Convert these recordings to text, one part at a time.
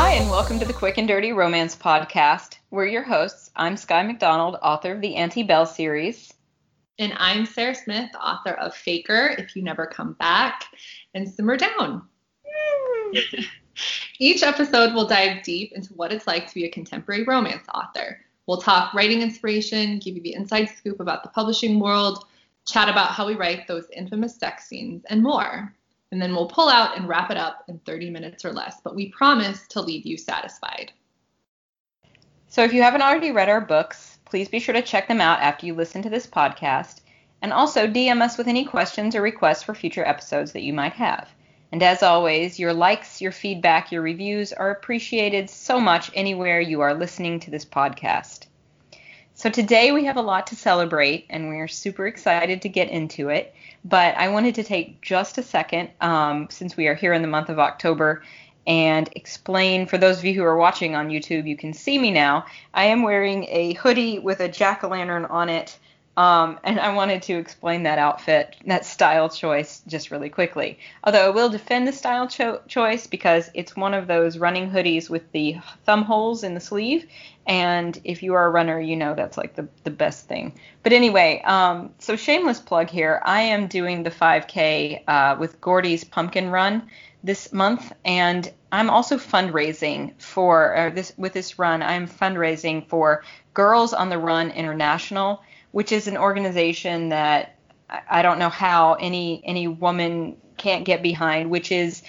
Hi, and welcome to the Quick and Dirty Romance Podcast. We're your hosts. I'm Skye McDonald, author of the Auntie Bell series. And I'm Sarah Smith, author of Faker, If You Never Come Back, and Simmer Down. Each episode will dive deep into what it's like to be a contemporary romance author. We'll talk writing inspiration, give you the inside scoop about the publishing world, chat about how we write those infamous sex scenes, and more. And then we'll pull out and wrap it up in 30 minutes or less, but we promise to leave you satisfied. So if you haven't already read our books, please be sure to check them out after you listen to this podcast. And also DM us with any questions or requests for future episodes that you might have. And as always, your likes, your feedback, your reviews are appreciated so much anywhere you are listening to this podcast. So today we have a lot to celebrate, and we're super excited to get into it. But I wanted to take just a second, um, since we are here in the month of October, and explain for those of you who are watching on YouTube, you can see me now. I am wearing a hoodie with a jack o' lantern on it um, and I wanted to explain that outfit, that style choice, just really quickly. Although I will defend the style cho- choice because it's one of those running hoodies with the thumb holes in the sleeve. And if you are a runner, you know that's like the, the best thing. But anyway, um, so shameless plug here. I am doing the 5K uh, with Gordy's Pumpkin Run this month, and I'm also fundraising for this with this run. I'm fundraising for Girls on the Run International which is an organization that I don't know how any any woman can't get behind, which is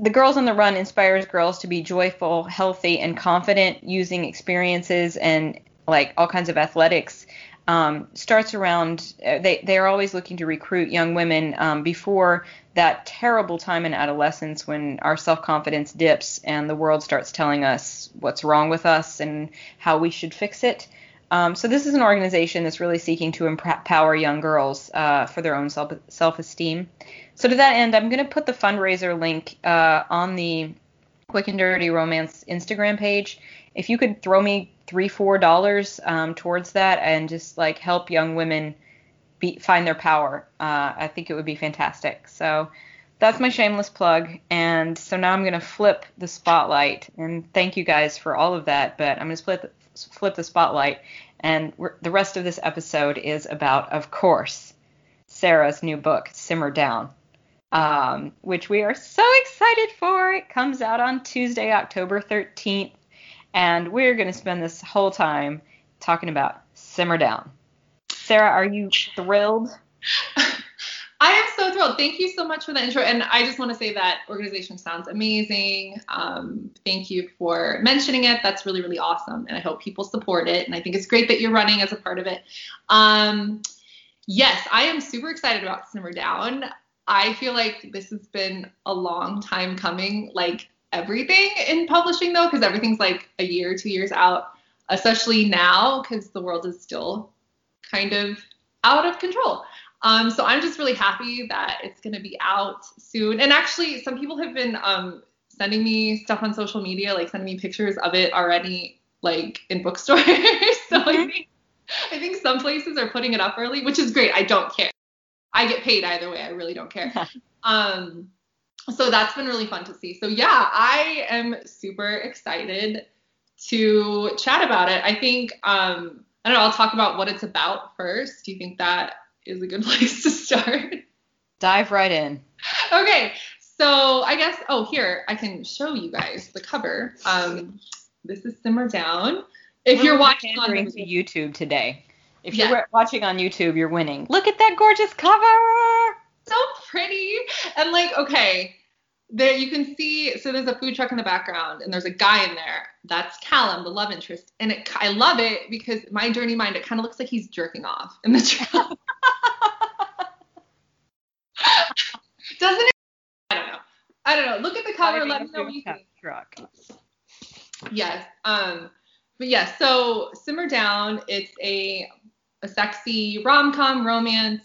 the Girls on the Run inspires girls to be joyful, healthy, and confident using experiences and like all kinds of athletics. Um, starts around uh, they they are always looking to recruit young women um, before that terrible time in adolescence when our self confidence dips and the world starts telling us what's wrong with us and how we should fix it. Um, so this is an organization that's really seeking to empower young girls uh, for their own self self esteem. So to that end, I'm going to put the fundraiser link uh, on the Quick and Dirty Romance Instagram page. If you could throw me three four dollars um, towards that and just like help young women be, find their power, uh, I think it would be fantastic. So that's my shameless plug. And so now I'm going to flip the spotlight. And thank you guys for all of that. But I'm going to flip flip the spotlight. And the rest of this episode is about, of course, Sarah's new book, Simmer Down, um, which we are so excited for. It comes out on Tuesday, October 13th. And we're going to spend this whole time talking about Simmer Down. Sarah, are you thrilled? I am so thrilled. Thank you so much for the intro. And I just want to say that organization sounds amazing. Um, thank you for mentioning it. That's really, really awesome. And I hope people support it. And I think it's great that you're running as a part of it. Um, yes, I am super excited about Simmer Down. I feel like this has been a long time coming, like everything in publishing, though, because everything's like a year, two years out, especially now, because the world is still kind of out of control. Um, so I'm just really happy that it's going to be out soon. And actually, some people have been um, sending me stuff on social media, like sending me pictures of it already, like in bookstores. so mm-hmm. I think I think some places are putting it up early, which is great. I don't care. I get paid either way. I really don't care. um, so that's been really fun to see. So yeah, I am super excited to chat about it. I think um, I don't know. I'll talk about what it's about first. Do you think that is a good place to start. Dive right in. Okay, so I guess oh here I can show you guys the cover. Um, this is Simmer Down. If We're you're watching on to YouTube today, if yeah. you're watching on YouTube, you're winning. Look at that gorgeous cover. So pretty! And like okay, there you can see so there's a food truck in the background and there's a guy in there. That's callum the love interest. And it, i love it because my journey mind it kind of looks like he's jerking off in the truck. Doesn't it i don't know. I don't know. Look at the cover let me know what you think. truck? Yes um but yes yeah, so simmer down. It's a a sexy rom-com romance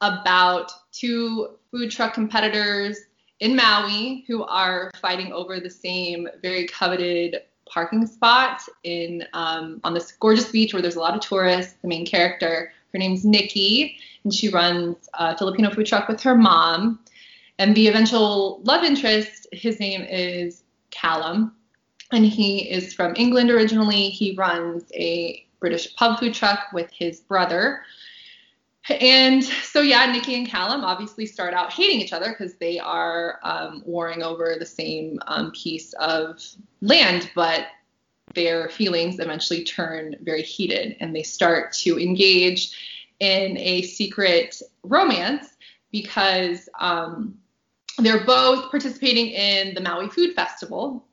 about two food truck competitors in Maui who are fighting over the same very coveted parking spot in um, on this gorgeous beach where there's a lot of tourists. The main character, her name's Nikki, and she runs a Filipino food truck with her mom. And the eventual love interest, his name is Callum. and he is from England originally. He runs a British pub food truck with his brother. And so, yeah, Nikki and Callum obviously start out hating each other because they are um, warring over the same um, piece of land, but their feelings eventually turn very heated and they start to engage in a secret romance because um, they're both participating in the Maui Food Festival,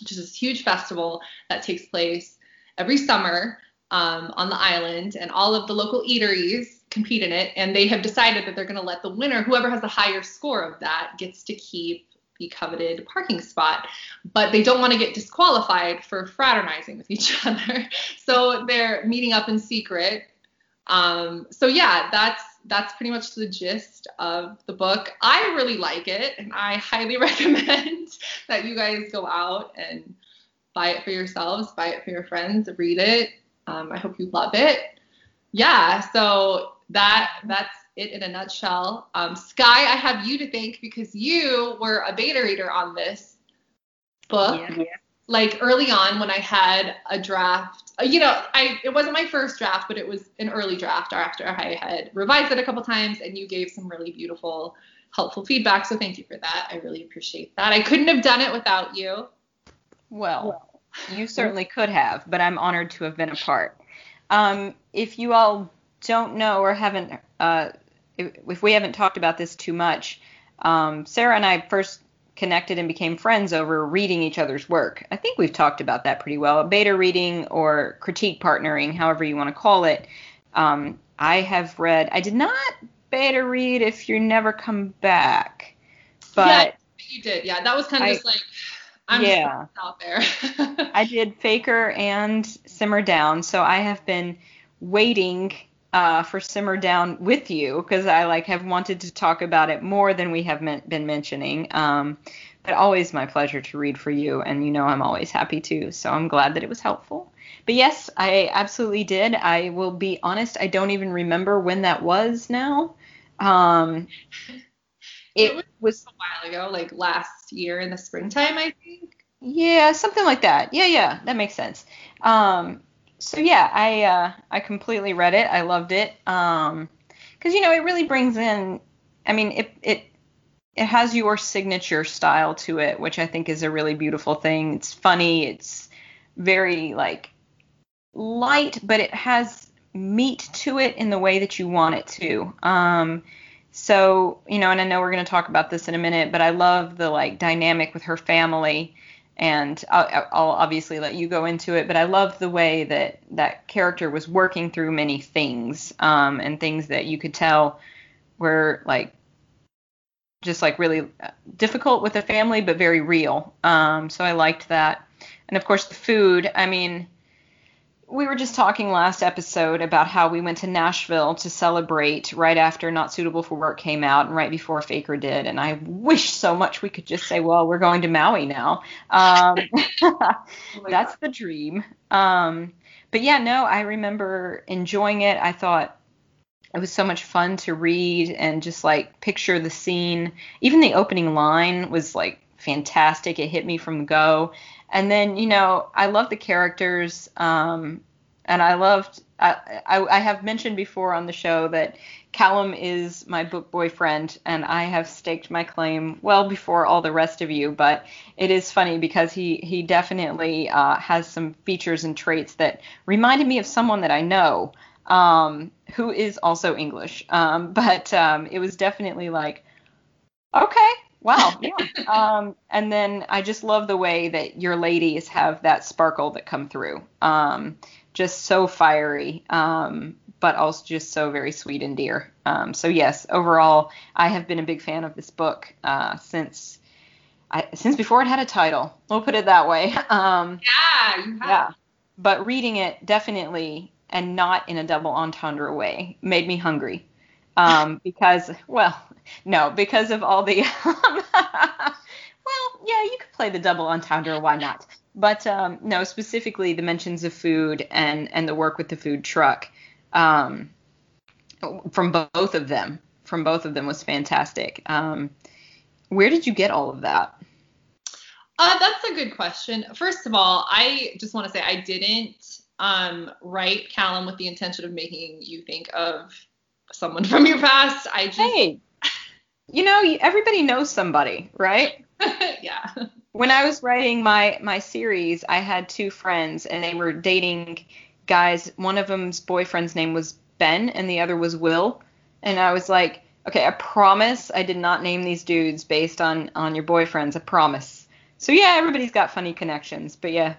which is this huge festival that takes place every summer um, on the island, and all of the local eateries compete in it. And they have decided that they're going to let the winner, whoever has the higher score of that, gets to keep the coveted parking spot. But they don't want to get disqualified for fraternizing with each other, so they're meeting up in secret. Um, so yeah, that's that's pretty much the gist of the book. I really like it, and I highly recommend that you guys go out and buy it for yourselves, buy it for your friends, read it. Um, I hope you love it. Yeah, so that that's it in a nutshell. Um, Skye, I have you to thank because you were a beta reader on this book. Yeah. Like early on when I had a draft, uh, you know, I it wasn't my first draft, but it was an early draft after I had revised it a couple times, and you gave some really beautiful, helpful feedback. So thank you for that. I really appreciate that. I couldn't have done it without you. Well, you certainly could have, but I'm honored to have been a part. Um, if you all don't know or haven't, uh, if, we haven't talked about this too much, um, Sarah and I first connected and became friends over reading each other's work. I think we've talked about that pretty well. Beta reading or critique partnering, however you want to call it. Um, I have read, I did not beta read If You Never Come Back, but. Yeah, you did. Yeah, that was kind of I, just like I'm yeah. out there. I did Faker and Simmer Down, so I have been waiting uh, for Simmer Down with you because I like have wanted to talk about it more than we have been mentioning. Um, but always my pleasure to read for you, and you know I'm always happy to. So I'm glad that it was helpful. But yes, I absolutely did. I will be honest, I don't even remember when that was now. Um, it, it was a while ago, like last year in the springtime, I think. Yeah, something like that. Yeah, yeah, that makes sense. Um, so yeah, I uh, I completely read it. I loved it. Um, because you know it really brings in. I mean, it it it has your signature style to it, which I think is a really beautiful thing. It's funny. It's very like light, but it has meat to it in the way that you want it to. Um, so, you know, and I know we're going to talk about this in a minute, but I love the like dynamic with her family. And I'll, I'll obviously let you go into it, but I love the way that that character was working through many things um, and things that you could tell were like just like really difficult with the family, but very real. Um, so I liked that. And of course, the food. I mean, we were just talking last episode about how we went to Nashville to celebrate right after Not Suitable for Work came out and right before Faker did. And I wish so much we could just say, well, we're going to Maui now. Um, oh that's God. the dream. Um, but yeah, no, I remember enjoying it. I thought it was so much fun to read and just like picture the scene. Even the opening line was like fantastic. It hit me from the go. And then, you know, I love the characters, um, and I loved. I, I, I have mentioned before on the show that Callum is my book boyfriend, and I have staked my claim well before all the rest of you. But it is funny because he he definitely uh, has some features and traits that reminded me of someone that I know, um, who is also English. Um, but um, it was definitely like, okay, Wow. Yeah. um, and then I just love the way that your ladies have that sparkle that come through. Um, just so fiery, um, but also just so very sweet and dear. Um, so yes, overall, I have been a big fan of this book uh, since I, since before it had a title. We'll put it that way. Um, yeah, you have. Yeah. But reading it definitely, and not in a double entendre way, made me hungry. Um, because, well, no, because of all the. well, yeah, you could play the double entendre. Why not? But um, no, specifically the mentions of food and and the work with the food truck um, from both of them. From both of them was fantastic. Um, where did you get all of that? Uh, that's a good question. First of all, I just want to say I didn't um, write Callum with the intention of making you think of someone from your past. I just. Hey, you know, everybody knows somebody, right? yeah. When I was writing my my series, I had two friends, and they were dating guys. One of them's boyfriend's name was Ben, and the other was Will. And I was like, okay, I promise I did not name these dudes based on on your boyfriends. I promise. So yeah, everybody's got funny connections, but yeah.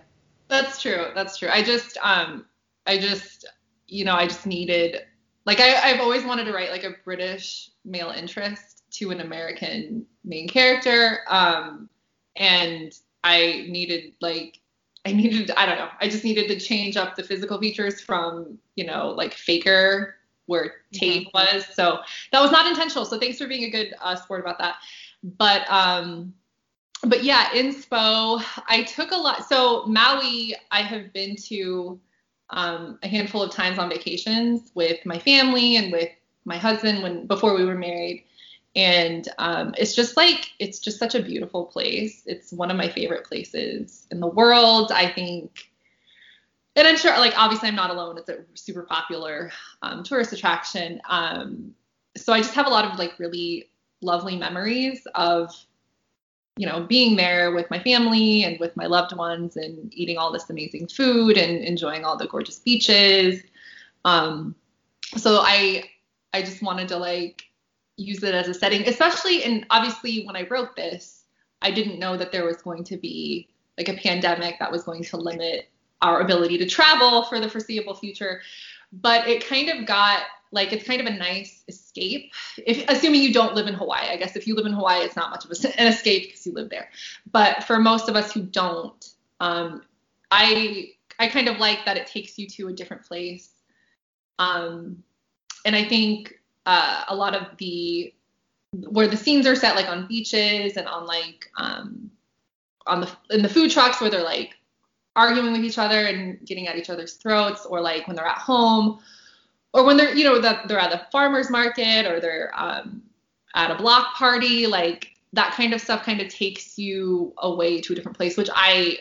That's true. That's true. I just um I just you know, I just needed like I, I've always wanted to write like a British male interest to an American main character. Um and I needed like I needed I don't know I just needed to change up the physical features from you know like Faker where Tate mm-hmm. was so that was not intentional so thanks for being a good uh, sport about that but um but yeah inspo I took a lot so Maui I have been to um, a handful of times on vacations with my family and with my husband when before we were married. And um, it's just like it's just such a beautiful place. It's one of my favorite places in the world i think. And i'm sure like obviously i'm not alone. It's a super popular um, tourist attraction. Um, so i just have a lot of like really lovely memories of you know being there with my family and with my loved ones and eating all this amazing food and enjoying all the gorgeous beaches um, so i i just wanted to like use it as a setting, especially and obviously when I wrote this, I didn't know that there was going to be like a pandemic that was going to limit our ability to travel for the foreseeable future. But it kind of got like it's kind of a nice escape. If assuming you don't live in Hawaii, I guess if you live in Hawaii, it's not much of an escape because you live there. But for most of us who don't, um, I I kind of like that it takes you to a different place. Um, and I think uh, a lot of the where the scenes are set like on beaches and on like um, on the in the food trucks where they're like arguing with each other and getting at each other's throats or like when they're at home or when they're you know that they're at the farmers market or they're um, at a block party like that kind of stuff kind of takes you away to a different place which i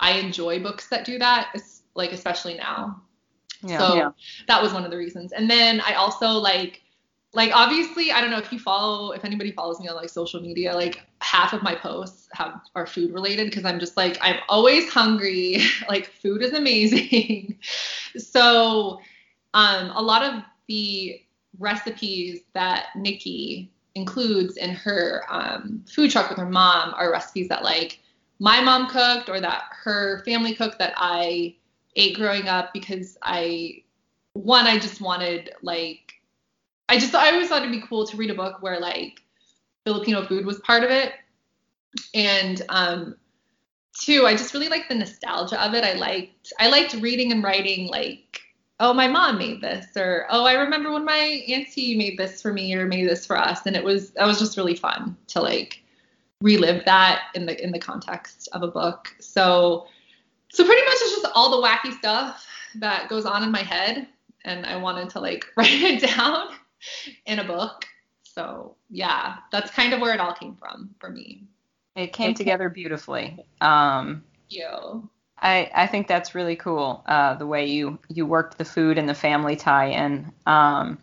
i enjoy books that do that it's like especially now. Yeah, so yeah. that was one of the reasons. And then i also like like obviously i don't know if you follow if anybody follows me on like social media like half of my posts have are food related because i'm just like i'm always hungry. Like food is amazing. So um a lot of the recipes that nikki includes in her um, food truck with her mom are recipes that like my mom cooked or that her family cooked that i ate growing up because i one i just wanted like I just I always thought it'd be cool to read a book where like Filipino food was part of it. And um two, I just really like the nostalgia of it. I liked I liked reading and writing like, oh my mom made this or oh I remember when my auntie made this for me or made this for us. And it was that was just really fun to like relive that in the in the context of a book. So so pretty much it's just all the wacky stuff that goes on in my head and I wanted to like write it down in a book. So yeah, that's kind of where it all came from for me. It came together beautifully. Um, you. I, I think that's really cool. Uh, the way you you worked the food and the family tie-in. Um,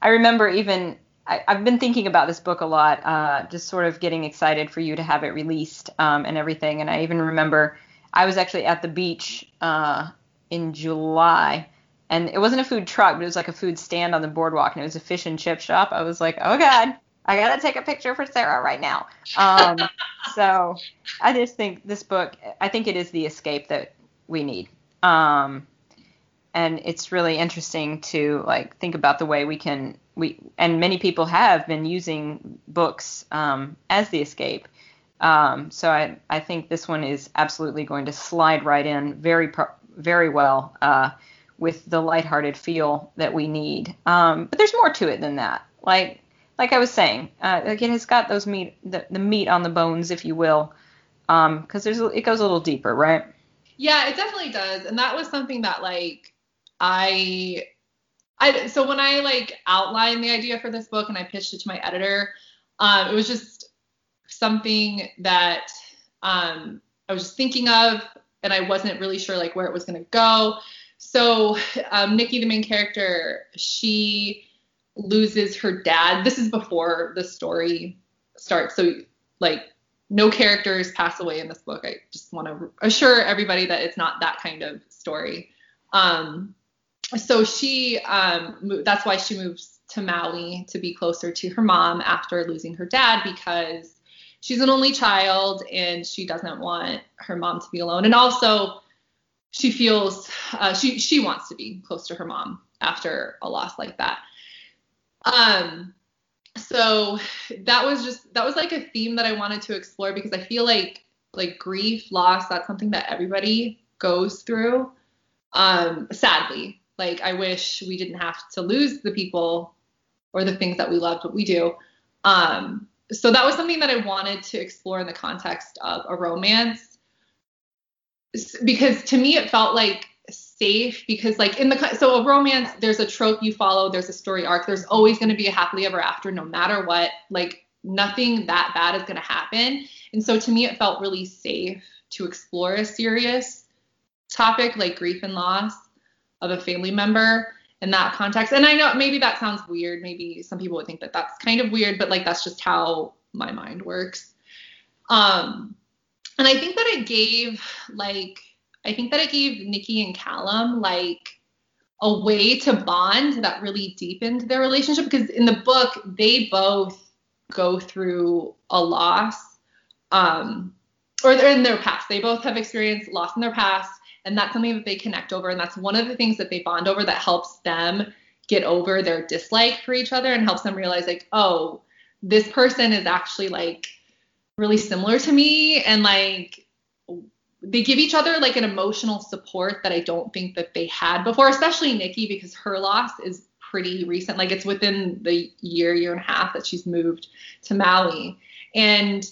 I remember even I, have been thinking about this book a lot, uh, just sort of getting excited for you to have it released um, and everything. And I even remember I was actually at the beach uh, in July and it wasn't a food truck, but it was like a food stand on the boardwalk, and it was a fish and chip shop. I was like, oh god, I gotta take a picture for Sarah right now. Um, so I just think this book, I think it is the escape that we need. Um, and it's really interesting to like think about the way we can we and many people have been using books um, as the escape. Um, so I I think this one is absolutely going to slide right in very pro- very well. Uh, with the lighthearted feel that we need. Um, but there's more to it than that. Like like I was saying, uh, like it has got those meat the, the meat on the bones, if you will, because um, there's it goes a little deeper, right? Yeah, it definitely does, and that was something that like I. I, so when I like outlined the idea for this book and I pitched it to my editor, um, it was just something that um, I was just thinking of, and I wasn't really sure like where it was gonna go. So um, Nikki, the main character, she loses her dad. This is before the story starts. So like no characters pass away in this book. I just want to assure everybody that it's not that kind of story. Um, so she, um, that's why she moves to Maui to be closer to her mom after losing her dad because she's an only child and she doesn't want her mom to be alone. And also, she feels uh, she she wants to be close to her mom after a loss like that. Um, so that was just that was like a theme that I wanted to explore because I feel like like grief, loss, that's something that everybody goes through. Um, sadly, like I wish we didn't have to lose the people or the things that we loved, but we do. Um, so that was something that I wanted to explore in the context of a romance because to me it felt like safe because like in the so a romance there's a trope you follow there's a story arc there's always going to be a happily ever after no matter what like nothing that bad is going to happen. And so to me it felt really safe to explore a serious topic like grief and loss of a family member in that context. And i know maybe that sounds weird maybe some people would think that that's kind of weird but like that's just how my mind works. Um and i think that it gave like I think that it gave Nikki and Callum like a way to bond that really deepened their relationship because in the book they both go through a loss um or they're in their past. They both have experienced loss in their past and that's something that they connect over and that's one of the things that they bond over that helps them get over their dislike for each other and helps them realize like oh this person is actually like really similar to me and like they give each other like an emotional support that I don't think that they had before, especially Nikki because her loss is pretty recent. Like it's within the year, year and a half that she's moved to Maui. And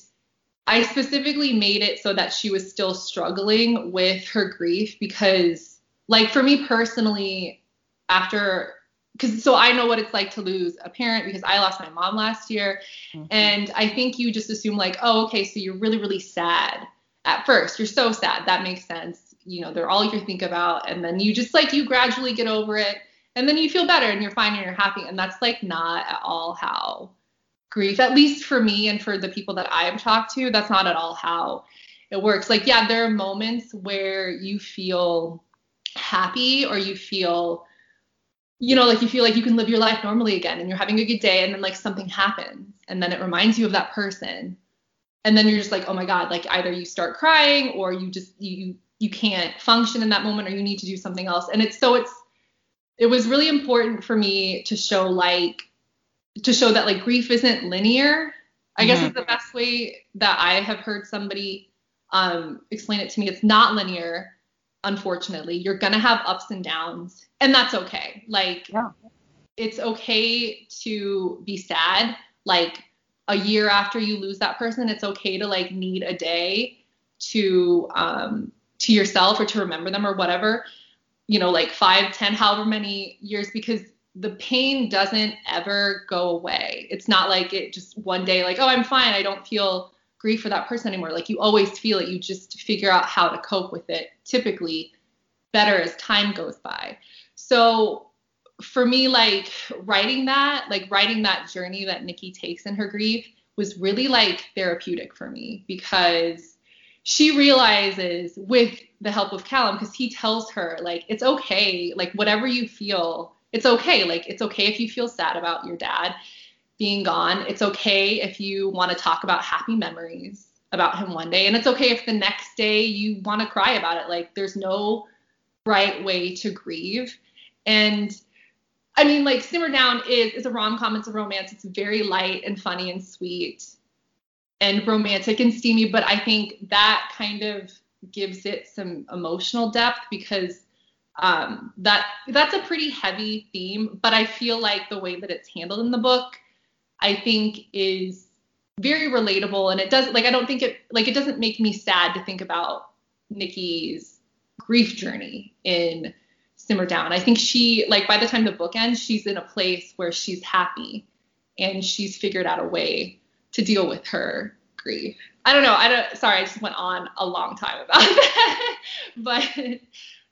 I specifically made it so that she was still struggling with her grief because like for me personally, after because so I know what it's like to lose a parent because I lost my mom last year. Mm-hmm. And I think you just assume like, oh, okay, so you're really, really sad at first you're so sad. That makes sense. You know they're all you think about and then you just like you gradually get over it and then you feel better and you're fine and you're happy and that's like not at all how grief at least for me and for the people that i have talked to that's not at all how it works. Like yeah there are moments where you feel happy or you feel you know like you feel like you can live your life normally again and you're having a good day and then like something happens and then it reminds you of that person and then you're just like oh my god like either you start crying or you just you you can't function in that moment or you need to do something else. And it's so it's it was really important for me to show like to show that like grief isn't linear. I mm-hmm. guess is the best way that i have heard somebody um, explain it to me. It's not linear unfortunately. You're gonna have ups and downs and that's okay. Like yeah. it's okay to be sad. Like a year after you lose that person, it's okay to like need a day to um to yourself or to remember them or whatever, you know, like five, ten, however many years, because the pain doesn't ever go away. It's not like it just one day, like, oh, I'm fine. I don't feel grief for that person anymore. Like you always feel it. You just figure out how to cope with it, typically better as time goes by. So for me, like writing that, like writing that journey that Nikki takes in her grief was really like therapeutic for me because she realizes with the help of Callum, because he tells her, like, it's okay, like, whatever you feel, it's okay. Like, it's okay if you feel sad about your dad being gone. It's okay if you want to talk about happy memories about him one day. And it's okay if the next day you want to cry about it. Like, there's no right way to grieve. And I mean, like Simmer Down is is a rom com. It's a romance. It's very light and funny and sweet, and romantic and steamy. But I think that kind of gives it some emotional depth because um, that that's a pretty heavy theme. But I feel like the way that it's handled in the book, I think is very relatable, and it does like I don't think it like it doesn't make me sad to think about Nikki's grief journey in simmer down. I think she like by the time the book ends, she's in a place where she's happy and she's figured out a way to deal with her grief. I don't know. I don't. Sorry, I just went on a long time about that. but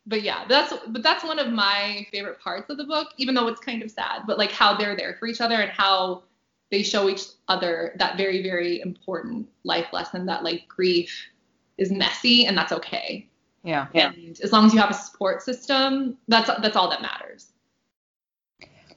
but yeah, that's but that's one of my favorite parts of the book, even though it's kind of sad. But like how they're there for each other and how they show each other that very very important life lesson that like grief is messy and that's okay. Yeah. And as long as you have a support system, that's that's all that matters.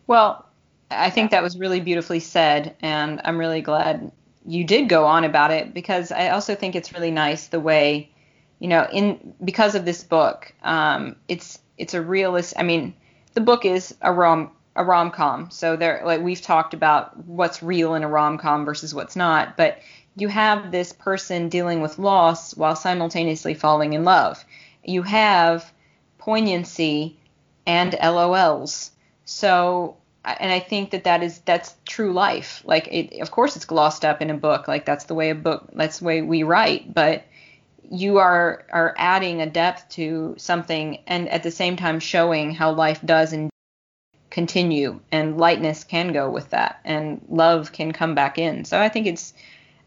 Well, I think that was really beautifully said, and I'm really glad you did go on about it because I also think it's really nice the way, you know, in because of this book, um, it's it's a realist. I mean, the book is a rom a rom com, so there like we've talked about what's real in a rom com versus what's not, but you have this person dealing with loss while simultaneously falling in love. You have poignancy and LOLs. So and I think that that is that's true life. Like it, of course it's glossed up in a book. Like that's the way a book that's the way we write, but you are are adding a depth to something and at the same time showing how life does and continue and lightness can go with that and love can come back in. So I think it's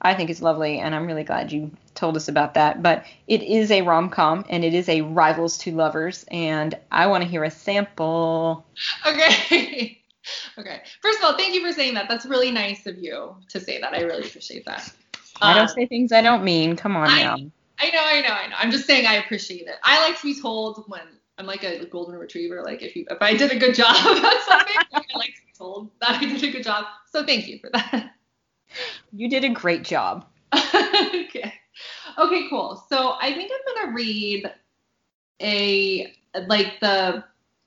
I think it's lovely and I'm really glad you told us about that. But it is a rom com and it is a rivals to lovers and I want to hear a sample. Okay. okay. First of all, thank you for saying that. That's really nice of you to say that. I really appreciate that. I don't um, say things I don't mean. Come on I, now. I know, I know, I know. I'm just saying I appreciate it. I like to be told when I'm like a golden retriever. Like if you if I did a good job at something, I like to be told that I did a good job. So thank you for that. You did a great job. okay. Okay, cool. So I think I'm gonna read a like the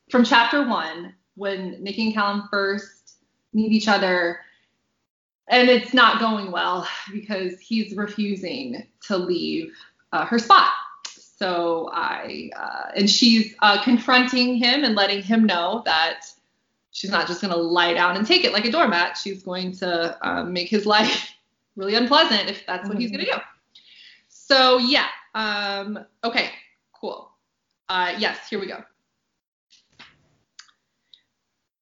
from chapter one when Nikki and Callum first meet each other, and it's not going well because he's refusing to leave uh, her spot. So I, uh, and she's uh, confronting him and letting him know that she's not just going to lie down and take it like a doormat. She's going to um, make his life really unpleasant if that's what mm-hmm. he's going to do. So yeah, um, okay, cool. Uh, yes, here we go.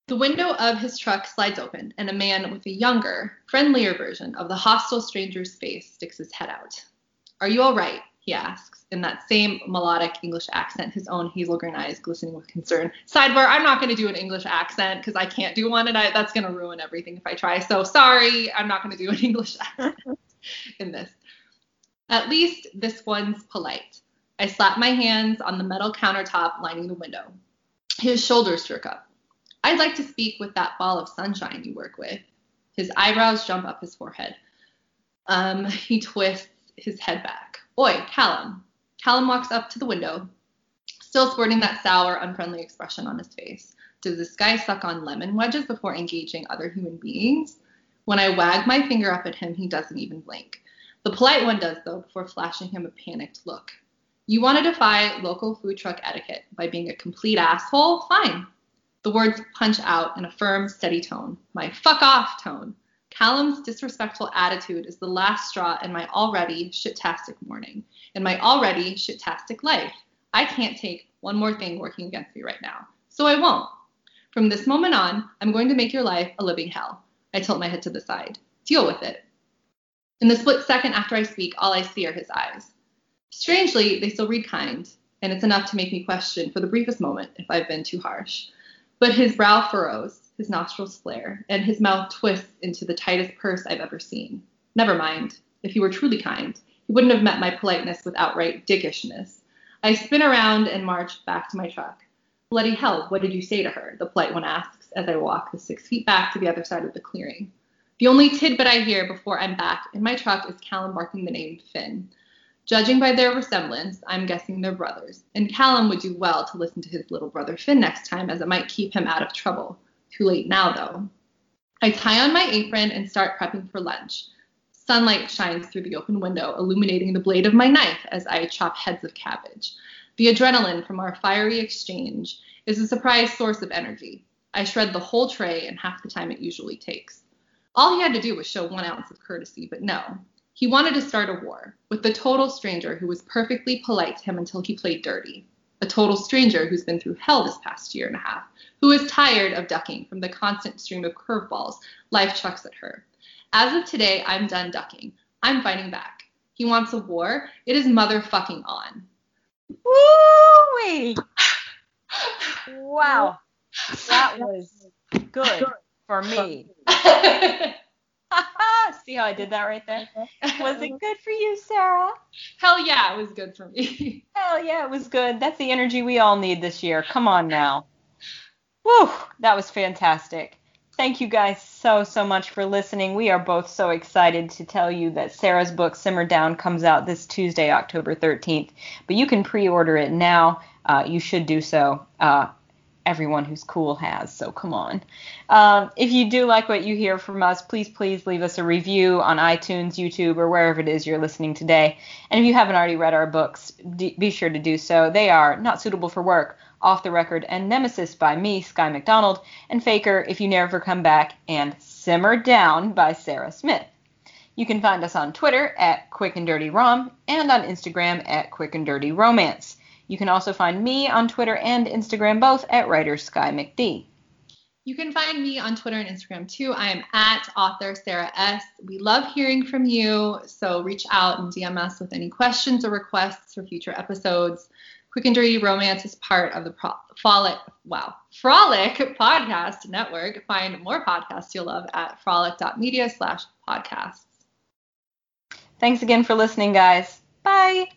The window of his truck slides open, and a man with a younger, friendlier version of the hostile stranger's face sticks his head out. Are you all right? He asks, in that same melodic English accent, his own hazel green eyes glistening with concern. Sidebar, I'm not going to do an English accent because I can't do one, and I, that's going to ruin everything if I try. So sorry, I'm not going to do an English accent in this. At least this one's polite. I slap my hands on the metal countertop lining the window. His shoulders jerk up. I'd like to speak with that ball of sunshine you work with. His eyebrows jump up his forehead. Um, he twists his head back. Oi, Callum. Callum walks up to the window, still sporting that sour, unfriendly expression on his face. Does this guy suck on lemon wedges before engaging other human beings? When I wag my finger up at him, he doesn't even blink. The polite one does, though, before flashing him a panicked look. You want to defy local food truck etiquette by being a complete asshole? Fine. The words punch out in a firm, steady tone, my fuck off tone. Callum's disrespectful attitude is the last straw in my already shitastic morning, in my already shitastic life. I can't take one more thing working against me right now, so I won't. From this moment on, I'm going to make your life a living hell. I tilt my head to the side. Deal with it. In the split second after I speak, all I see are his eyes. Strangely, they still read kind, and it's enough to make me question for the briefest moment if I've been too harsh. But his brow furrows, his nostrils flare, and his mouth twists into the tightest purse I've ever seen. Never mind. If he were truly kind, he wouldn't have met my politeness with outright dickishness. I spin around and march back to my truck. Bloody hell, what did you say to her? The polite one asks as I walk the six feet back to the other side of the clearing. The only tidbit I hear before I'm back in my truck is Callum barking the name Finn. Judging by their resemblance, I'm guessing they're brothers, and Callum would do well to listen to his little brother Finn next time, as it might keep him out of trouble. Too late now, though. I tie on my apron and start prepping for lunch. Sunlight shines through the open window, illuminating the blade of my knife as I chop heads of cabbage. The adrenaline from our fiery exchange is a surprise source of energy. I shred the whole tray in half the time it usually takes. All he had to do was show one ounce of courtesy, but no, he wanted to start a war with the total stranger who was perfectly polite to him until he played dirty. A total stranger who's been through hell this past year and a half, who is tired of ducking from the constant stream of curveballs life chucks at her. As of today, I'm done ducking. I'm fighting back. He wants a war. It is motherfucking on. Woo! wow. That was good for me. See how I did that right there? Was it good for you, Sarah? Hell yeah, it was good for me. Hell yeah, it was good. That's the energy we all need this year. Come on now. Woo, that was fantastic. Thank you guys so, so much for listening. We are both so excited to tell you that Sarah's book, Simmer Down, comes out this Tuesday, October 13th. But you can pre order it now. Uh, you should do so. Uh, everyone who's cool has, so come on. Um, if you do like what you hear from us, please, please leave us a review on iTunes, YouTube, or wherever it is you're listening today. And if you haven't already read our books, d- be sure to do so. They are Not Suitable for Work, Off the Record, and Nemesis by me, Skye McDonald, and Faker, If You Never Come Back, and Simmer Down by Sarah Smith. You can find us on Twitter at Quick and Dirty Rom and on Instagram at Quick and Dirty Romance. You can also find me on Twitter and Instagram both at writer Skye McD. You can find me on Twitter and Instagram too. I am at author Sarah S. We love hearing from you, so reach out and DM us with any questions or requests for future episodes. Quick and Dirty Romance is part of the Pro- Frolic, wow, Frolic Podcast Network. Find more podcasts you'll love at frolic.media slash podcasts. Thanks again for listening, guys. Bye.